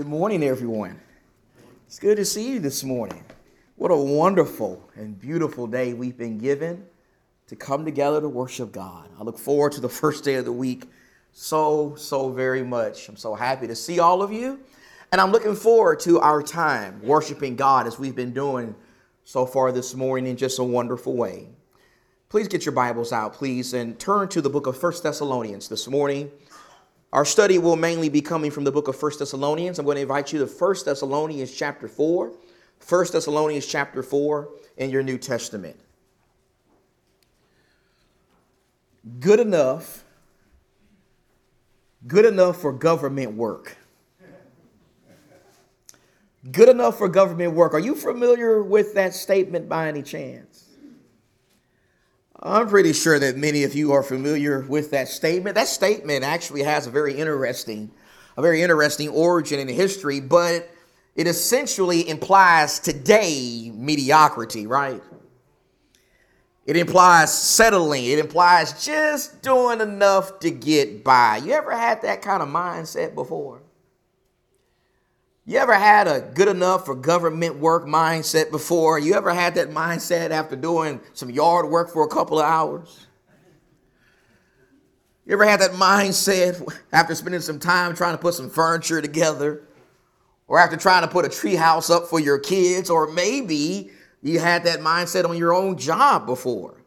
Good morning, everyone. It's good to see you this morning. What a wonderful and beautiful day we've been given to come together to worship God. I look forward to the first day of the week so, so very much. I'm so happy to see all of you. And I'm looking forward to our time worshiping God as we've been doing so far this morning in just a wonderful way. Please get your Bibles out, please, and turn to the book of First Thessalonians this morning. Our study will mainly be coming from the book of First Thessalonians. I'm going to invite you to First Thessalonians chapter 4. First Thessalonians chapter 4 in your New Testament. Good enough. Good enough for government work. Good enough for government work. Are you familiar with that statement by any chance? I'm pretty sure that many of you are familiar with that statement. That statement actually has a very interesting, a very interesting origin in history, but it essentially implies today mediocrity, right? It implies settling. It implies just doing enough to get by. You ever had that kind of mindset before? You ever had a good enough for government work mindset before? You ever had that mindset after doing some yard work for a couple of hours? You ever had that mindset after spending some time trying to put some furniture together? Or after trying to put a tree house up for your kids? Or maybe you had that mindset on your own job before.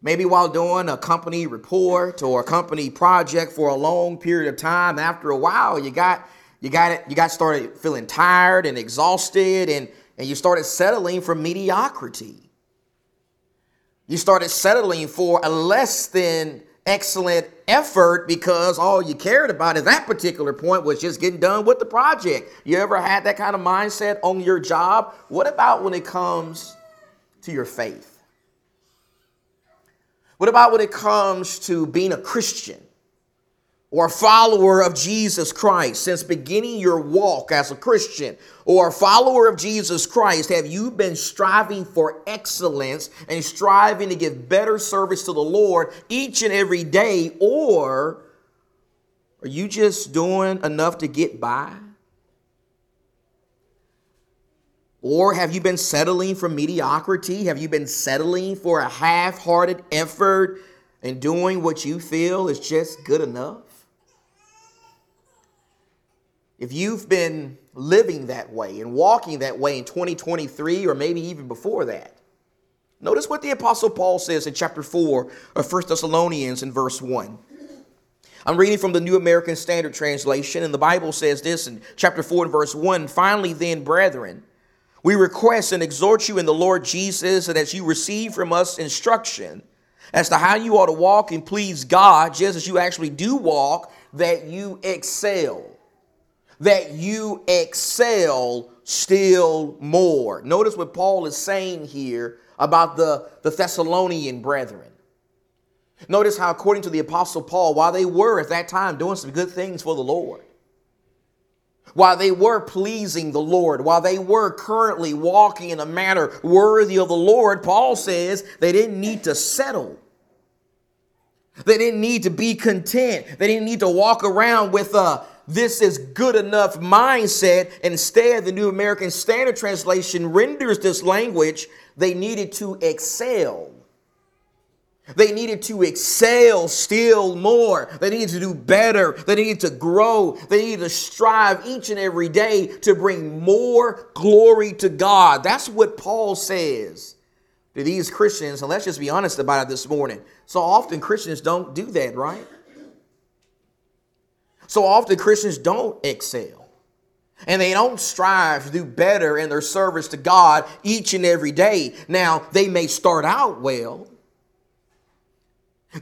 Maybe while doing a company report or a company project for a long period of time, after a while, you got you got it, you got started feeling tired and exhausted, and, and you started settling for mediocrity. You started settling for a less than excellent effort because all you cared about at that particular point was just getting done with the project. You ever had that kind of mindset on your job? What about when it comes to your faith? What about when it comes to being a Christian? Or a follower of Jesus Christ since beginning your walk as a Christian or a follower of Jesus Christ, have you been striving for excellence and striving to give better service to the Lord each and every day? Or are you just doing enough to get by? Or have you been settling for mediocrity? Have you been settling for a half hearted effort and doing what you feel is just good enough? If you've been living that way and walking that way in 2023 or maybe even before that, notice what the Apostle Paul says in chapter 4 of 1 Thessalonians in verse 1. I'm reading from the New American Standard Translation, and the Bible says this in chapter 4 and verse 1 Finally, then, brethren, we request and exhort you in the Lord Jesus that as you receive from us instruction as to how you ought to walk and please God, just as you actually do walk, that you excel that you excel still more. Notice what Paul is saying here about the, the Thessalonian brethren. Notice how, according to the Apostle Paul, while they were at that time doing some good things for the Lord, while they were pleasing the Lord, while they were currently walking in a manner worthy of the Lord, Paul says they didn't need to settle. They didn't need to be content. They didn't need to walk around with a this is good enough mindset. Instead, the New American Standard Translation renders this language they needed to excel. They needed to excel still more. They needed to do better. They needed to grow. They needed to strive each and every day to bring more glory to God. That's what Paul says to these Christians. And let's just be honest about it this morning. So often Christians don't do that, right? So often Christians don't excel. And they don't strive to do better in their service to God each and every day. Now, they may start out well.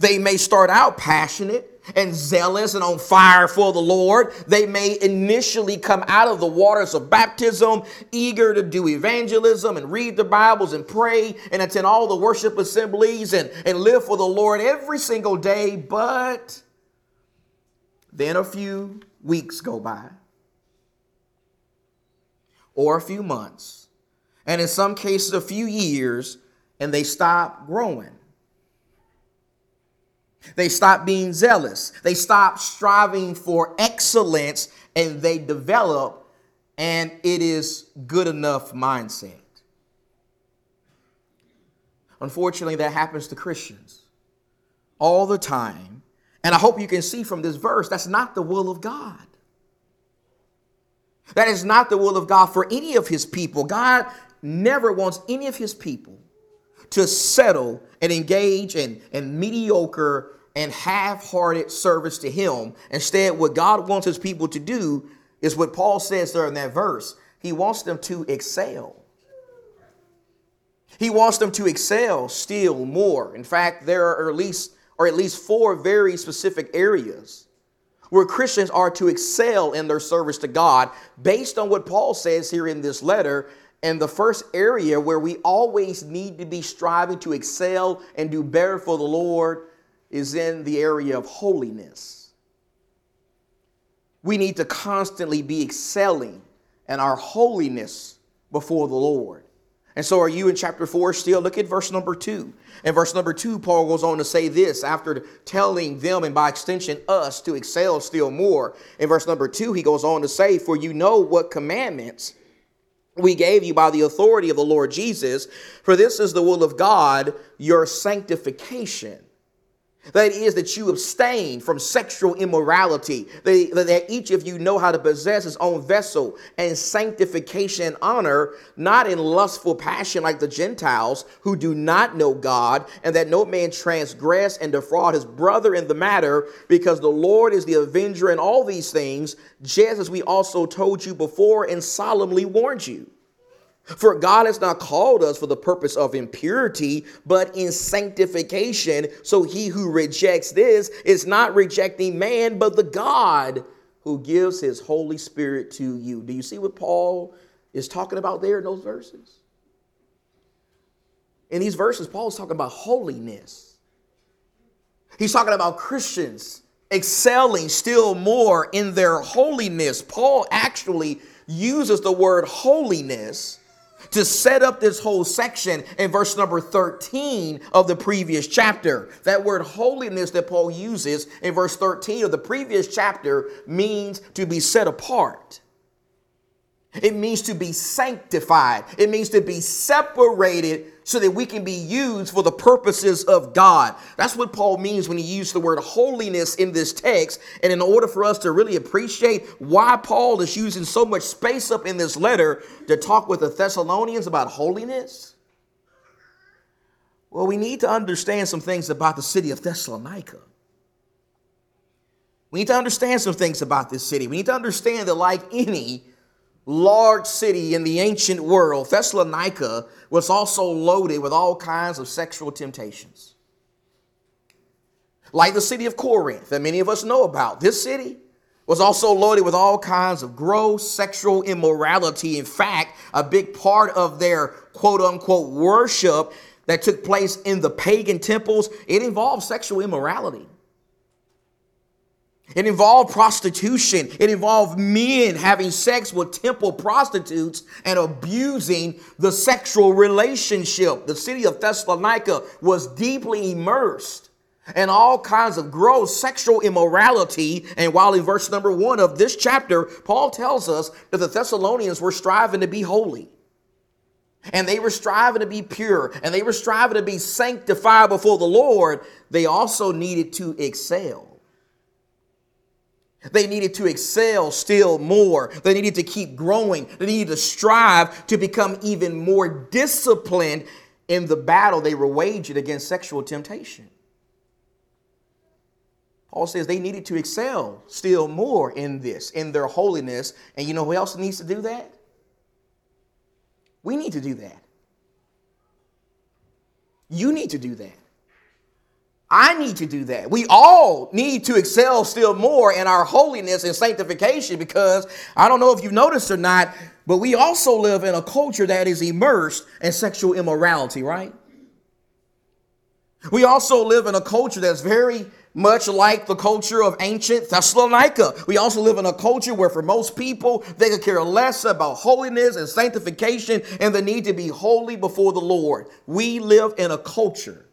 They may start out passionate and zealous and on fire for the Lord. They may initially come out of the waters of baptism eager to do evangelism and read the Bibles and pray and attend all the worship assemblies and, and live for the Lord every single day, but then a few weeks go by, or a few months, and in some cases, a few years, and they stop growing. They stop being zealous. They stop striving for excellence and they develop and it is good enough mindset. Unfortunately, that happens to Christians all the time. And I hope you can see from this verse that's not the will of God. That is not the will of God for any of his people. God never wants any of his people to settle and engage in, in mediocre and half hearted service to him. Instead, what God wants his people to do is what Paul says there in that verse. He wants them to excel. He wants them to excel still more. In fact, there are at least or at least four very specific areas where Christians are to excel in their service to God based on what Paul says here in this letter. And the first area where we always need to be striving to excel and do better for the Lord is in the area of holiness. We need to constantly be excelling in our holiness before the Lord. And so are you in chapter 4 still? Look at verse number 2. In verse number 2, Paul goes on to say this after telling them and by extension us to excel still more. In verse number 2, he goes on to say, For you know what commandments we gave you by the authority of the Lord Jesus, for this is the will of God, your sanctification that is, that you abstain from sexual immorality, that, that each of you know how to possess his own vessel and sanctification and honor, not in lustful passion like the Gentiles who do not know God, and that no man transgress and defraud his brother in the matter, because the Lord is the avenger in all these things, just as we also told you before and solemnly warned you. For God has not called us for the purpose of impurity, but in sanctification. So he who rejects this is not rejecting man, but the God who gives his Holy Spirit to you. Do you see what Paul is talking about there in those verses? In these verses, Paul is talking about holiness. He's talking about Christians excelling still more in their holiness. Paul actually uses the word holiness to set up this whole section in verse number 13 of the previous chapter. That word holiness that Paul uses in verse 13 of the previous chapter means to be set apart. It means to be sanctified. It means to be separated so that we can be used for the purposes of God. That's what Paul means when he used the word holiness in this text. And in order for us to really appreciate why Paul is using so much space up in this letter to talk with the Thessalonians about holiness, well, we need to understand some things about the city of Thessalonica. We need to understand some things about this city. We need to understand that, like any large city in the ancient world, Thessalonica was also loaded with all kinds of sexual temptations. Like the city of Corinth that many of us know about, this city was also loaded with all kinds of gross sexual immorality. In fact, a big part of their quote unquote worship that took place in the pagan temples, it involved sexual immorality. It involved prostitution. It involved men having sex with temple prostitutes and abusing the sexual relationship. The city of Thessalonica was deeply immersed in all kinds of gross sexual immorality. And while in verse number one of this chapter, Paul tells us that the Thessalonians were striving to be holy. And they were striving to be pure and they were striving to be sanctified before the Lord. They also needed to excel. They needed to excel still more. They needed to keep growing. They needed to strive to become even more disciplined in the battle they were waging against sexual temptation. Paul says they needed to excel still more in this, in their holiness. And you know who else needs to do that? We need to do that. You need to do that. I need to do that. We all need to excel still more in our holiness and sanctification because I don't know if you've noticed or not, but we also live in a culture that is immersed in sexual immorality, right? We also live in a culture that's very much like the culture of ancient Thessalonica. We also live in a culture where, for most people, they could care less about holiness and sanctification and the need to be holy before the Lord. We live in a culture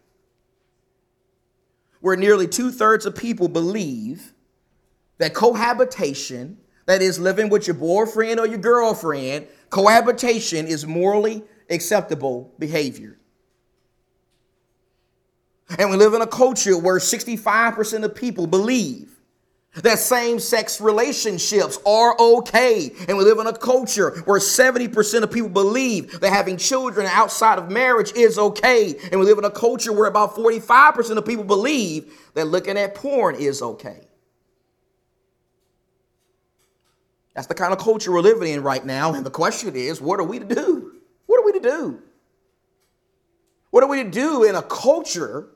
where nearly two thirds of people believe that cohabitation, that is, living with your boyfriend or your girlfriend, cohabitation is morally acceptable behavior. And we live in a culture where 65% of people believe that same sex relationships are okay. And we live in a culture where 70% of people believe that having children outside of marriage is okay. And we live in a culture where about 45% of people believe that looking at porn is okay. That's the kind of culture we're living in right now. And the question is, what are we to do? What are we to do? What are we to do in a culture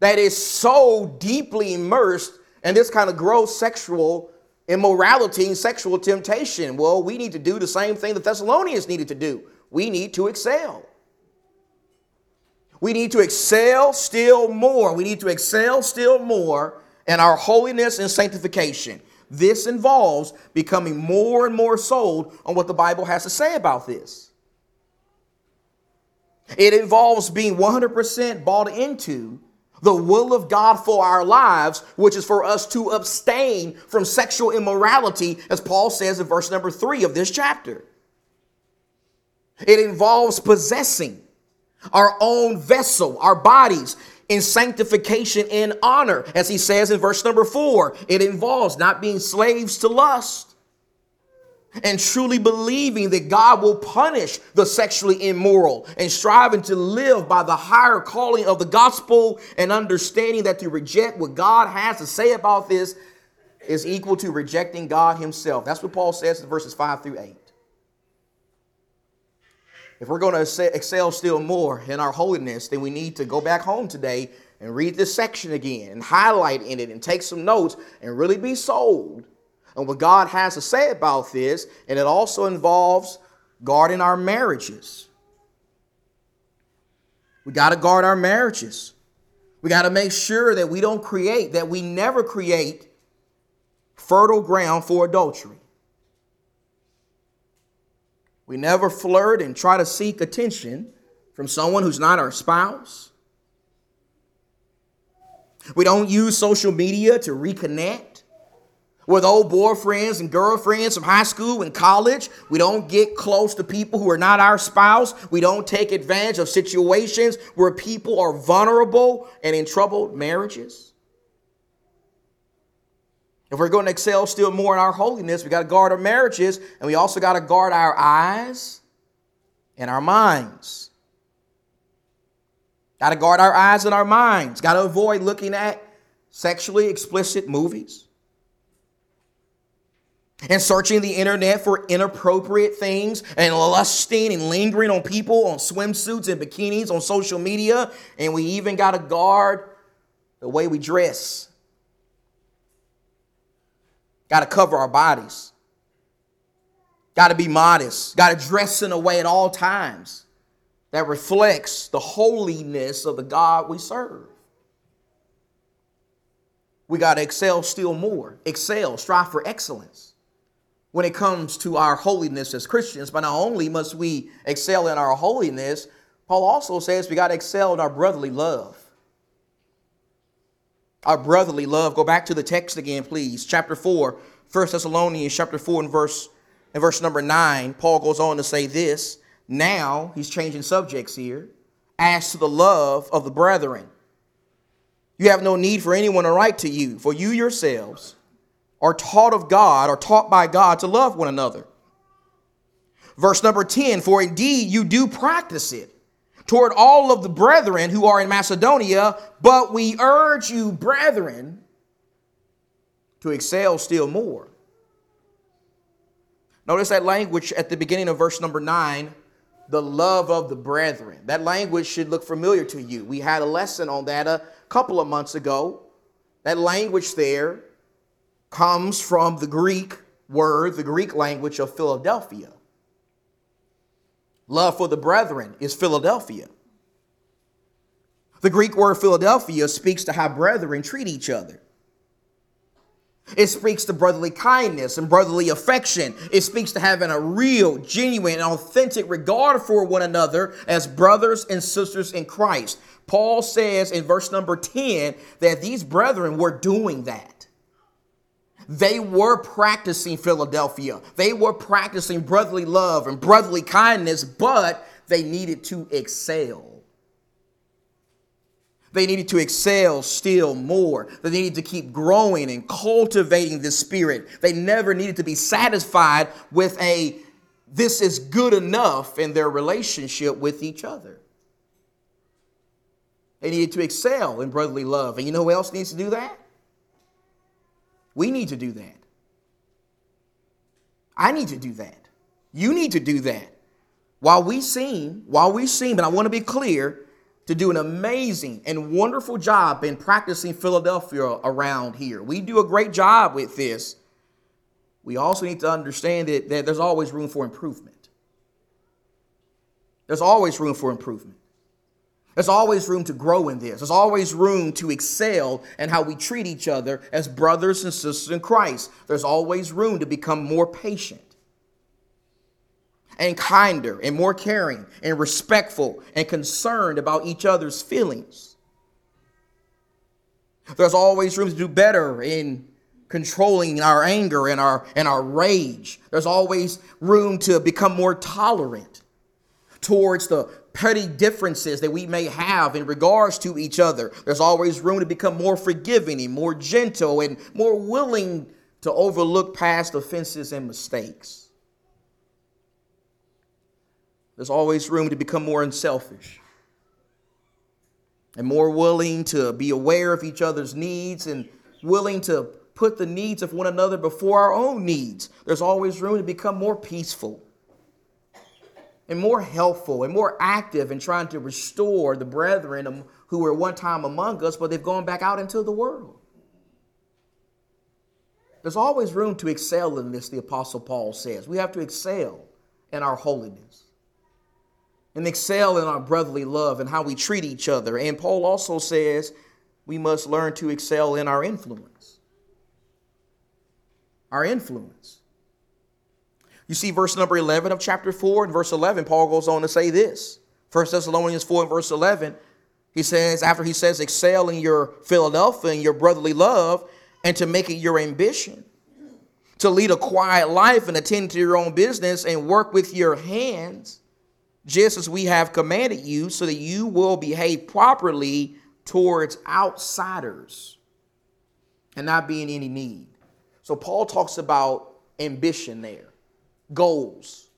that is so deeply immersed in this kind of gross sexual immorality and sexual temptation? Well, we need to do the same thing the Thessalonians needed to do. We need to excel. We need to excel still more. We need to excel still more in our holiness and sanctification. This involves becoming more and more sold on what the Bible has to say about this. It involves being 100% bought into the will of God for our lives, which is for us to abstain from sexual immorality, as Paul says in verse number three of this chapter. It involves possessing our own vessel, our bodies, in sanctification and honor. As he says in verse number four, it involves not being slaves to lust and truly believing that God will punish the sexually immoral and striving to live by the higher calling of the gospel and understanding that to reject what God has to say about this is equal to rejecting God himself. That's what Paul says in verses 5 through 8. If we're going to excel still more in our holiness, then we need to go back home today and read this section again and highlight in it and take some notes and really be sold on what God has to say about this. And it also involves guarding our marriages. We got to guard our marriages. We got to make sure that we don't create, that we never create fertile ground for adultery. We never flirt and try to seek attention from someone who's not our spouse. We don't use social media to reconnect with old boyfriends and girlfriends from high school and college. We don't get close to people who are not our spouse. We don't take advantage of situations where people are vulnerable and in troubled marriages. If we're going to excel still more in our holiness, we got to guard our marriages and we also got to guard our eyes and our minds. Got to guard our eyes and our minds. Got to avoid looking at sexually explicit movies and searching the internet for inappropriate things and lusting and lingering on people on swimsuits and bikinis on social media. And we even got to guard the way we dress Got to cover our bodies. Got to be modest. Got to dress in a way at all times that reflects the holiness of the God we serve. We got to excel still more. Excel, strive for excellence when it comes to our holiness as Christians. But not only must we excel in our holiness, Paul also says we got to excel in our brotherly love our brotherly love. Go back to the text again, please. Chapter 4, 1 Thessalonians chapter 4 and verse, and verse number 9. Paul goes on to say this. Now, he's changing subjects here. As to the love of the brethren, you have no need for anyone to write to you, for you yourselves are taught of God, or taught by God to love one another. Verse number 10 For indeed you do practice it toward all of the brethren who are in Macedonia, but we urge you, brethren, to excel still more. Notice that language at the beginning of verse number 9 the love of the brethren. That language should look familiar to you. We had a lesson on that a couple of months ago. That language there comes from the Greek word, the Greek language of Philadelphia. Love for the brethren is Philadelphia. The Greek word Philadelphia speaks to how brethren treat each other. It speaks to brotherly kindness and brotherly affection. It speaks to having a real, genuine, and authentic regard for one another as brothers and sisters in Christ. Paul says in verse number 10 that these brethren were doing that. They were practicing Philadelphia. They were practicing brotherly love and brotherly kindness, but they needed to excel. They needed to excel still more. They needed to keep growing and cultivating this spirit. They never needed to be satisfied with a this is good enough in their relationship with each other. They needed to excel in brotherly love. And you know who else needs to do that? We need to do that. I need to do that. You need to do that. While we seem, while we seem, and I want to be clear, to do an amazing and wonderful job in practicing Philadelphia around here. We do a great job with this. We also need to understand that, that there's always room for improvement. There's always room for improvement. There's always room to grow in this. There's always room to excel in how we treat each other as brothers and sisters in Christ. There's always room to become more patient and kinder and more caring and respectful and concerned about each other's feelings. There's always room to do better in controlling our anger and our and our rage. There's always room to become more tolerant towards the petty differences that we may have in regards to each other. There's always room to become more forgiving and more gentle and more willing to overlook past offenses and mistakes. There's always room to become more unselfish and more willing to be aware of each other's needs and willing to put the needs of one another before our own needs. There's always room to become more peaceful and more helpful and more active in trying to restore the brethren who were one time among us, but they've gone back out into the world. There's always room to excel in this, the Apostle Paul says. We have to excel in our holiness and excel in our brotherly love and how we treat each other. And Paul also says we must learn to excel in our influence. Our influence. You see, verse number 11 of chapter 4 and verse 11, Paul goes on to say this. 1 Thessalonians 4 and verse 11, he says, after he says, excel in your Philadelphia and your brotherly love, and to make it your ambition, to lead a quiet life and attend to your own business and work with your hands just as we have commanded you, so that you will behave properly towards outsiders and not be in any need. So, Paul talks about ambition there, goals.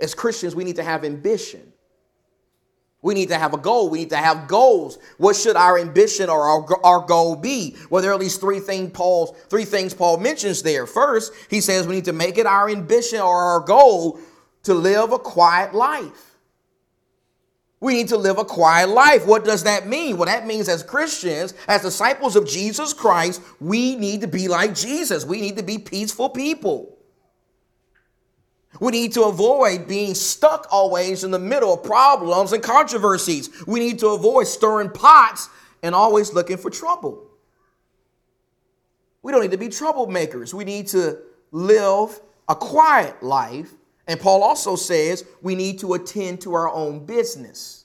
As Christians, we need to have ambition. We need to have a goal. We need to have goals. What should our ambition or our, our goal be? Well, there are at least three things Paul three things Paul mentions there. First, he says we need to make it our ambition or our goal to live a quiet life. We need to live a quiet life. What does that mean? Well, that means as Christians, as disciples of Jesus Christ, we need to be like Jesus. We need to be peaceful people. We need to avoid being stuck always in the middle of problems and controversies. We need to avoid stirring pots and always looking for trouble. We don't need to be troublemakers. We need to live a quiet life and Paul also says we need to attend to our own business.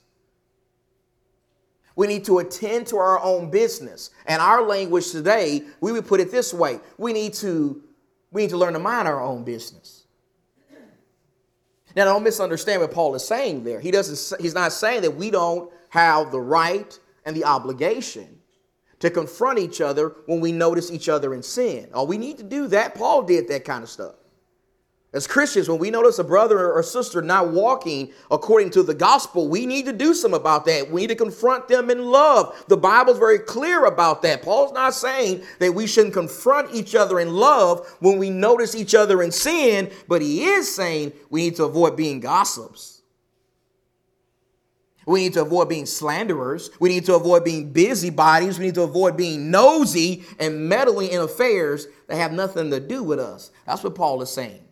We need to attend to our own business. And our language today, we would put it this way we need to, we need to learn to mind our own business. Now, don't misunderstand what Paul is saying there. He doesn't, he's not saying that we don't have the right and the obligation to confront each other when we notice each other in sin. Oh, we need to do that. Paul did that kind of stuff. As Christians, when we notice a brother or sister not walking according to the gospel, we need to do something about that. We need to confront them in love. The Bible's very clear about that. Paul's not saying that we shouldn't confront each other in love when we notice each other in sin, but he is saying we need to avoid being gossips. We need to avoid being slanderers. We need to avoid being busybodies. We need to avoid being nosy and meddling in affairs that have nothing to do with us. That's what Paul is saying.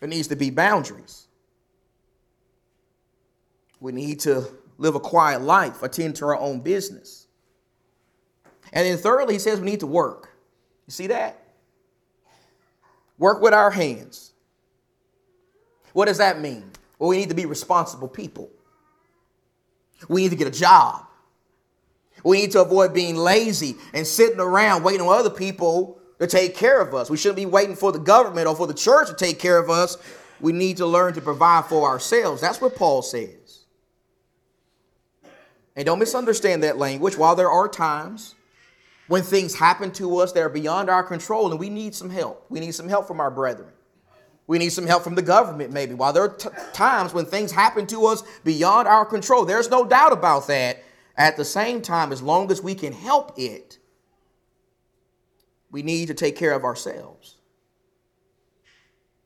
There needs to be boundaries. We need to live a quiet life, attend to our own business. And then thirdly, he says we need to work. You see that? Work with our hands. What does that mean? Well, we need to be responsible people. We need to get a job. We need to avoid being lazy and sitting around waiting on other people to take care of us. We shouldn't be waiting for the government or for the church to take care of us. We need to learn to provide for ourselves. That's what Paul says. And don't misunderstand that language. While there are times when things happen to us that are beyond our control and we need some help, we need some help from our brethren. We need some help from the government, maybe. While there are t- times when things happen to us beyond our control, there's no doubt about that. At the same time, as long as we can help it, we need to take care of ourselves.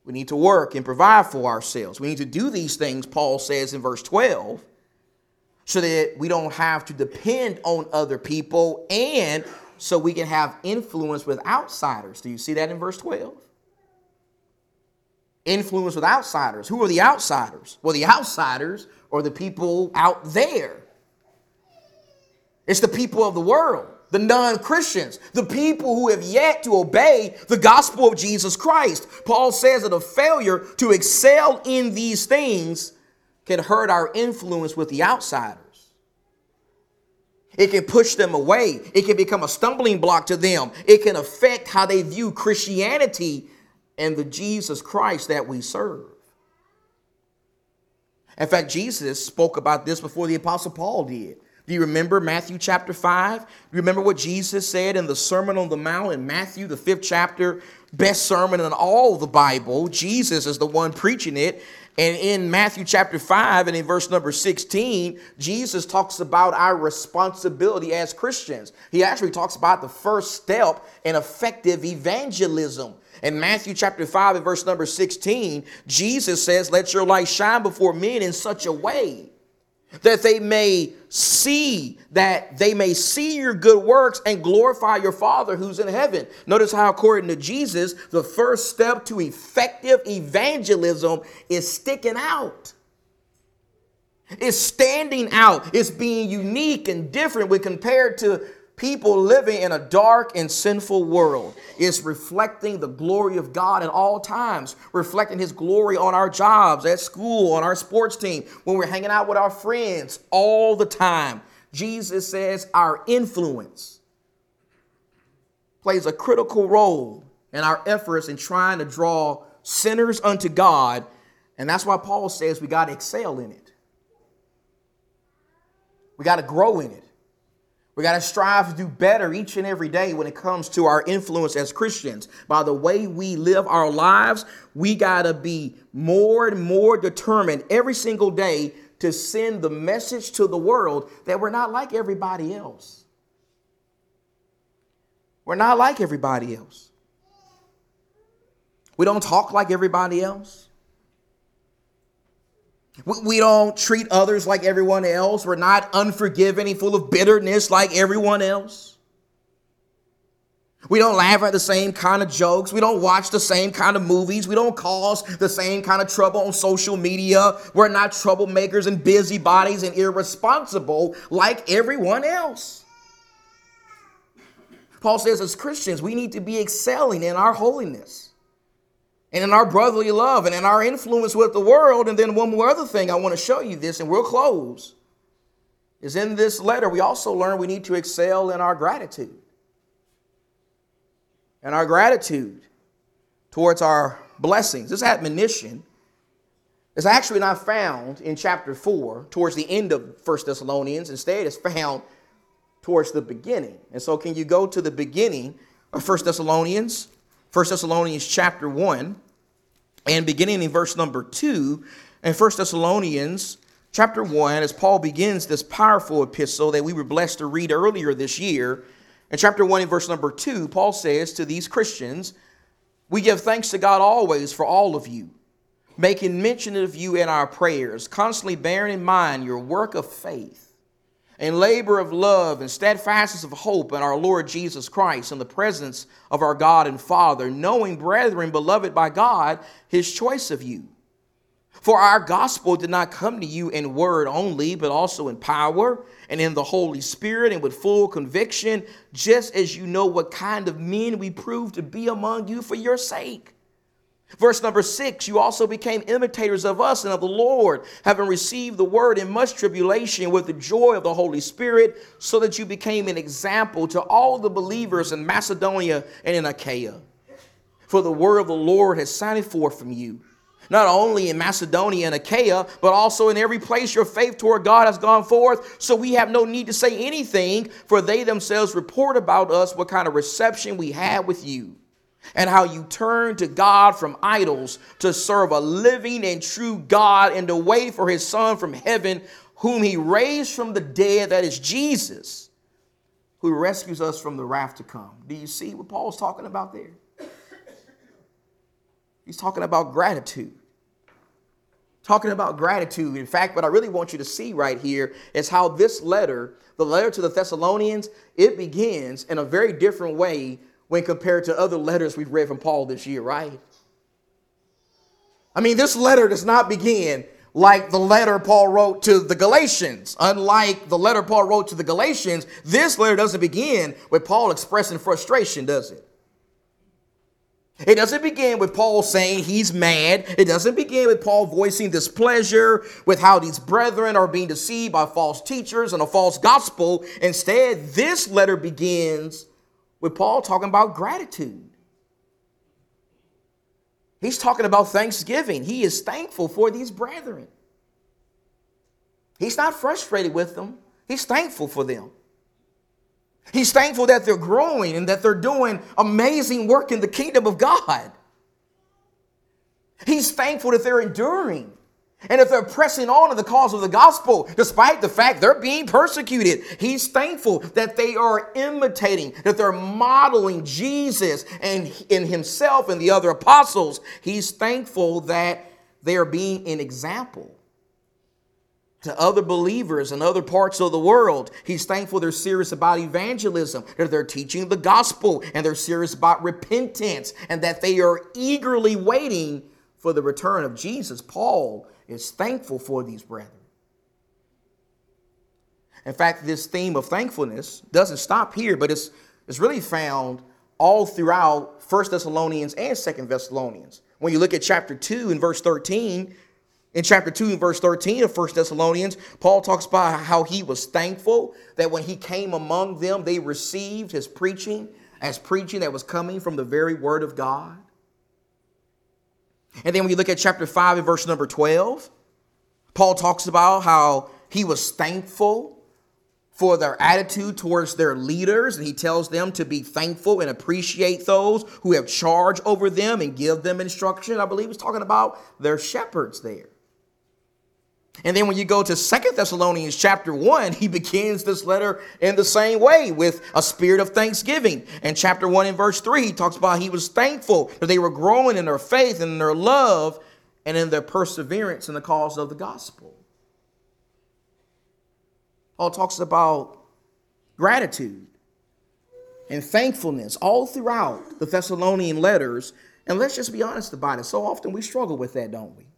We need to work and provide for ourselves. We need to do these things, Paul says in verse 12, so that we don't have to depend on other people and so we can have influence with outsiders. Do you see that in verse 12? Influence with outsiders. Who are the outsiders? Well, the outsiders are the people out there. It's the people of the world, the non Christians, the people who have yet to obey the gospel of Jesus Christ. Paul says that a failure to excel in these things can hurt our influence with the outsiders. It can push them away. It can become a stumbling block to them. It can affect how they view Christianity and the Jesus Christ that we serve. In fact, Jesus spoke about this before the Apostle Paul did. Do you remember Matthew chapter 5? Do you remember what Jesus said in the Sermon on the Mount in Matthew, the fifth chapter, best sermon in all the Bible? Jesus is the one preaching it. And in Matthew chapter 5 and in verse number 16, Jesus talks about our responsibility as Christians. He actually talks about the first step in effective evangelism. In Matthew chapter 5 and verse number 16, Jesus says, Let your light shine before men in such a way that they may see that they may see your good works and glorify your father who's in heaven. Notice how according to jesus the first step to effective evangelism is sticking out. It's standing out. It's being unique and different when compared to people living in a dark and sinful world is reflecting the glory of God at all times, reflecting His glory on our jobs, at school, on our sports team, when we're hanging out with our friends all the time. Jesus says our influence plays a critical role in our efforts in trying to draw sinners unto God. And that's why Paul says we got to excel in it. We got to grow in it. We got to strive to do better each and every day when it comes to our influence as Christians. By the way we live our lives, we got to be more and more determined every single day to send the message to the world that we're not like everybody else. We're not like everybody else. We don't talk like everybody else. We don't treat others like everyone else. We're not unforgiving and full of bitterness like everyone else. We don't laugh at the same kind of jokes. We don't watch the same kind of movies. We don't cause the same kind of trouble on social media. We're not troublemakers and busybodies and irresponsible like everyone else. Paul says, as Christians, we need to be excelling in our holiness and in our brotherly love and in our influence with the world. And then one more other thing I want to show you this, and we'll close, is in this letter, we also learn we need to excel in our gratitude. And our gratitude towards our blessings. This admonition is actually not found in chapter 4, towards the end of First Thessalonians. Instead, it's found towards the beginning. And so, can you go to the beginning of First Thessalonians 1 Thessalonians chapter 1, and beginning in verse number 2, and 1 Thessalonians chapter 1, as Paul begins this powerful epistle that we were blessed to read earlier this year. In chapter 1, in verse number 2, Paul says to these Christians, We give thanks to God always for all of you, making mention of you in our prayers, constantly bearing in mind your work of faith and labor of love and steadfastness of hope in our Lord Jesus Christ in the presence of our God and Father, knowing, brethren, beloved by God, his choice of you. For our gospel did not come to you in word only, but also in power and in the Holy Spirit and with full conviction, just as you know what kind of men we prove to be among you for your sake. Verse number six, you also became imitators of us and of the Lord, having received the word in much tribulation with the joy of the Holy Spirit, so that you became an example to all the believers in Macedonia and in Achaia. For the word of the Lord has sounded forth from you, not only in Macedonia and Achaia, but also in every place your faith toward God has gone forth. So we have no need to say anything, for they themselves report about us what kind of reception we had with you and how you turn to God from idols to serve a living and true God and to wait for his Son from heaven, whom he raised from the dead, that is Jesus, who rescues us from the wrath to come. Do you see what Paul's talking about there? He's talking about gratitude. Talking about gratitude. In fact, what I really want you to see right here is how this letter, the letter to the Thessalonians, it begins in a very different way when compared to other letters we've read from Paul this year, right? I mean, this letter does not begin like the letter Paul wrote to the Galatians. Unlike the letter Paul wrote to the Galatians, this letter doesn't begin with Paul expressing frustration, does it? It doesn't begin with Paul saying he's mad. It doesn't begin with Paul voicing displeasure with how these brethren are being deceived by false teachers and a false gospel. Instead, this letter begins with Paul talking about gratitude. He's talking about thanksgiving. He is thankful for these brethren. He's not frustrated with them, he's thankful for them. He's thankful that they're growing and that they're doing amazing work in the kingdom of God. He's thankful that they're enduring. And if they're pressing on in the cause of the gospel, despite the fact they're being persecuted, he's thankful that they are imitating, that they're modeling Jesus and in himself and the other apostles. He's thankful that they are being an example to other believers in other parts of the world. He's thankful they're serious about evangelism, that they're teaching the gospel, and they're serious about repentance, and that they are eagerly waiting for the return of Jesus. Paul is thankful for these brethren. In fact, this theme of thankfulness doesn't stop here, but it's, it's really found all throughout 1 Thessalonians and 2 Thessalonians. When you look at chapter 2 and verse 13, in chapter 2 and verse 13 of 1 Thessalonians, Paul talks about how he was thankful that when he came among them, they received his preaching as preaching that was coming from the very word of God. And then when you look at chapter 5 and verse number 12, Paul talks about how he was thankful for their attitude towards their leaders, and he tells them to be thankful and appreciate those who have charge over them and give them instruction. I believe he's talking about their shepherds there. And then when you go to Second Thessalonians chapter 1, he begins this letter in the same way with a spirit of thanksgiving. And chapter 1 in verse 3, he talks about he was thankful that they were growing in their faith and in their love and in their perseverance in the cause of the gospel. Paul talks about gratitude and thankfulness all throughout the Thessalonian letters. And let's just be honest about it. So often we struggle with that, don't we?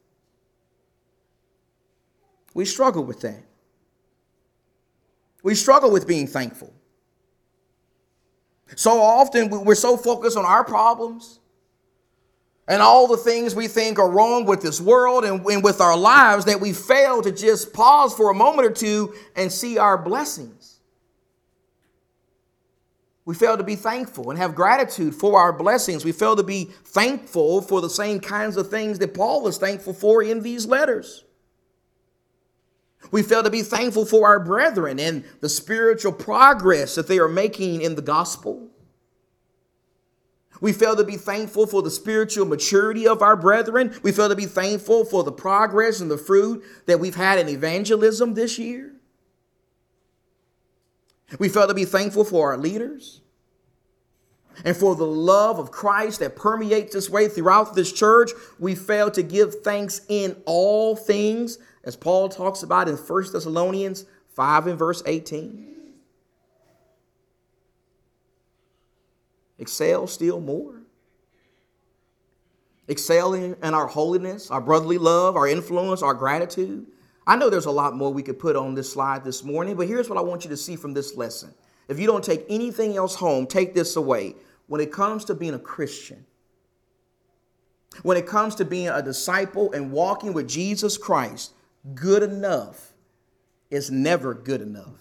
We struggle with that. We struggle with being thankful. So often we're so focused on our problems and all the things we think are wrong with this world and, with our lives that we fail to just pause for a moment or two and see our blessings. We fail to be thankful and have gratitude for our blessings. We fail to be thankful for the same kinds of things that Paul was thankful for in these letters. We fail to be thankful for our brethren and the spiritual progress that they are making in the gospel. We fail to be thankful for the spiritual maturity of our brethren. We fail to be thankful for the progress and the fruit that we've had in evangelism this year. We fail to be thankful for our leaders and for the love of Christ that permeates this way throughout this church. We fail to give thanks in all things as Paul talks about in 1 Thessalonians 5 and verse 18. Excel still more. Excel in, in our holiness, our brotherly love, our influence, our gratitude. I know there's a lot more we could put on this slide this morning, but here's what I want you to see from this lesson. If you don't take anything else home, take this away. When it comes to being a Christian, When it comes to being a disciple and walking with Jesus Christ, good enough is never good enough.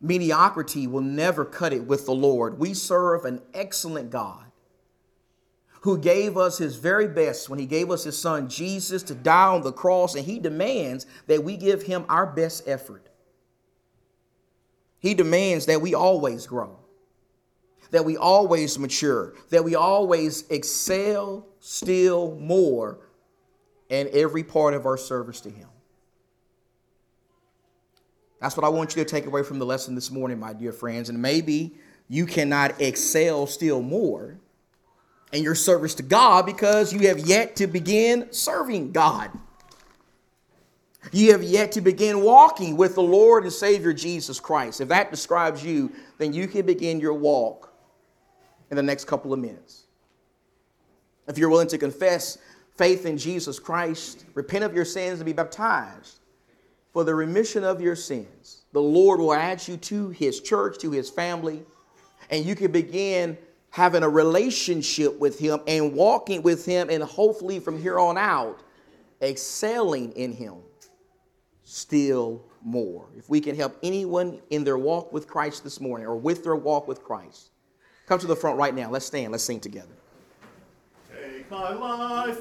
Mediocrity will never cut it with the Lord. We serve an excellent God who gave us his very best when he gave us his son Jesus to die on the cross, and he demands that we give him our best effort. He demands that we always grow, that we always mature, that we always excel still more in every part of our service to him. That's what I want you to take away from the lesson this morning, my dear friends. And maybe you cannot excel still more in your service to God because you have yet to begin serving God. You have yet to begin walking with the Lord and Savior Jesus Christ. If that describes you, then you can begin your walk in the next couple of minutes. If you're willing to confess faith in Jesus Christ, repent of your sins, and be baptized, for the remission of your sins. The Lord will add you to his church, to his family, and you can begin having a relationship with him and walking with him, and hopefully from here on out, excelling in him still more. If we can help anyone in their walk with Christ this morning or with their walk with Christ, come to the front right now. Let's stand, let's sing together. Take my life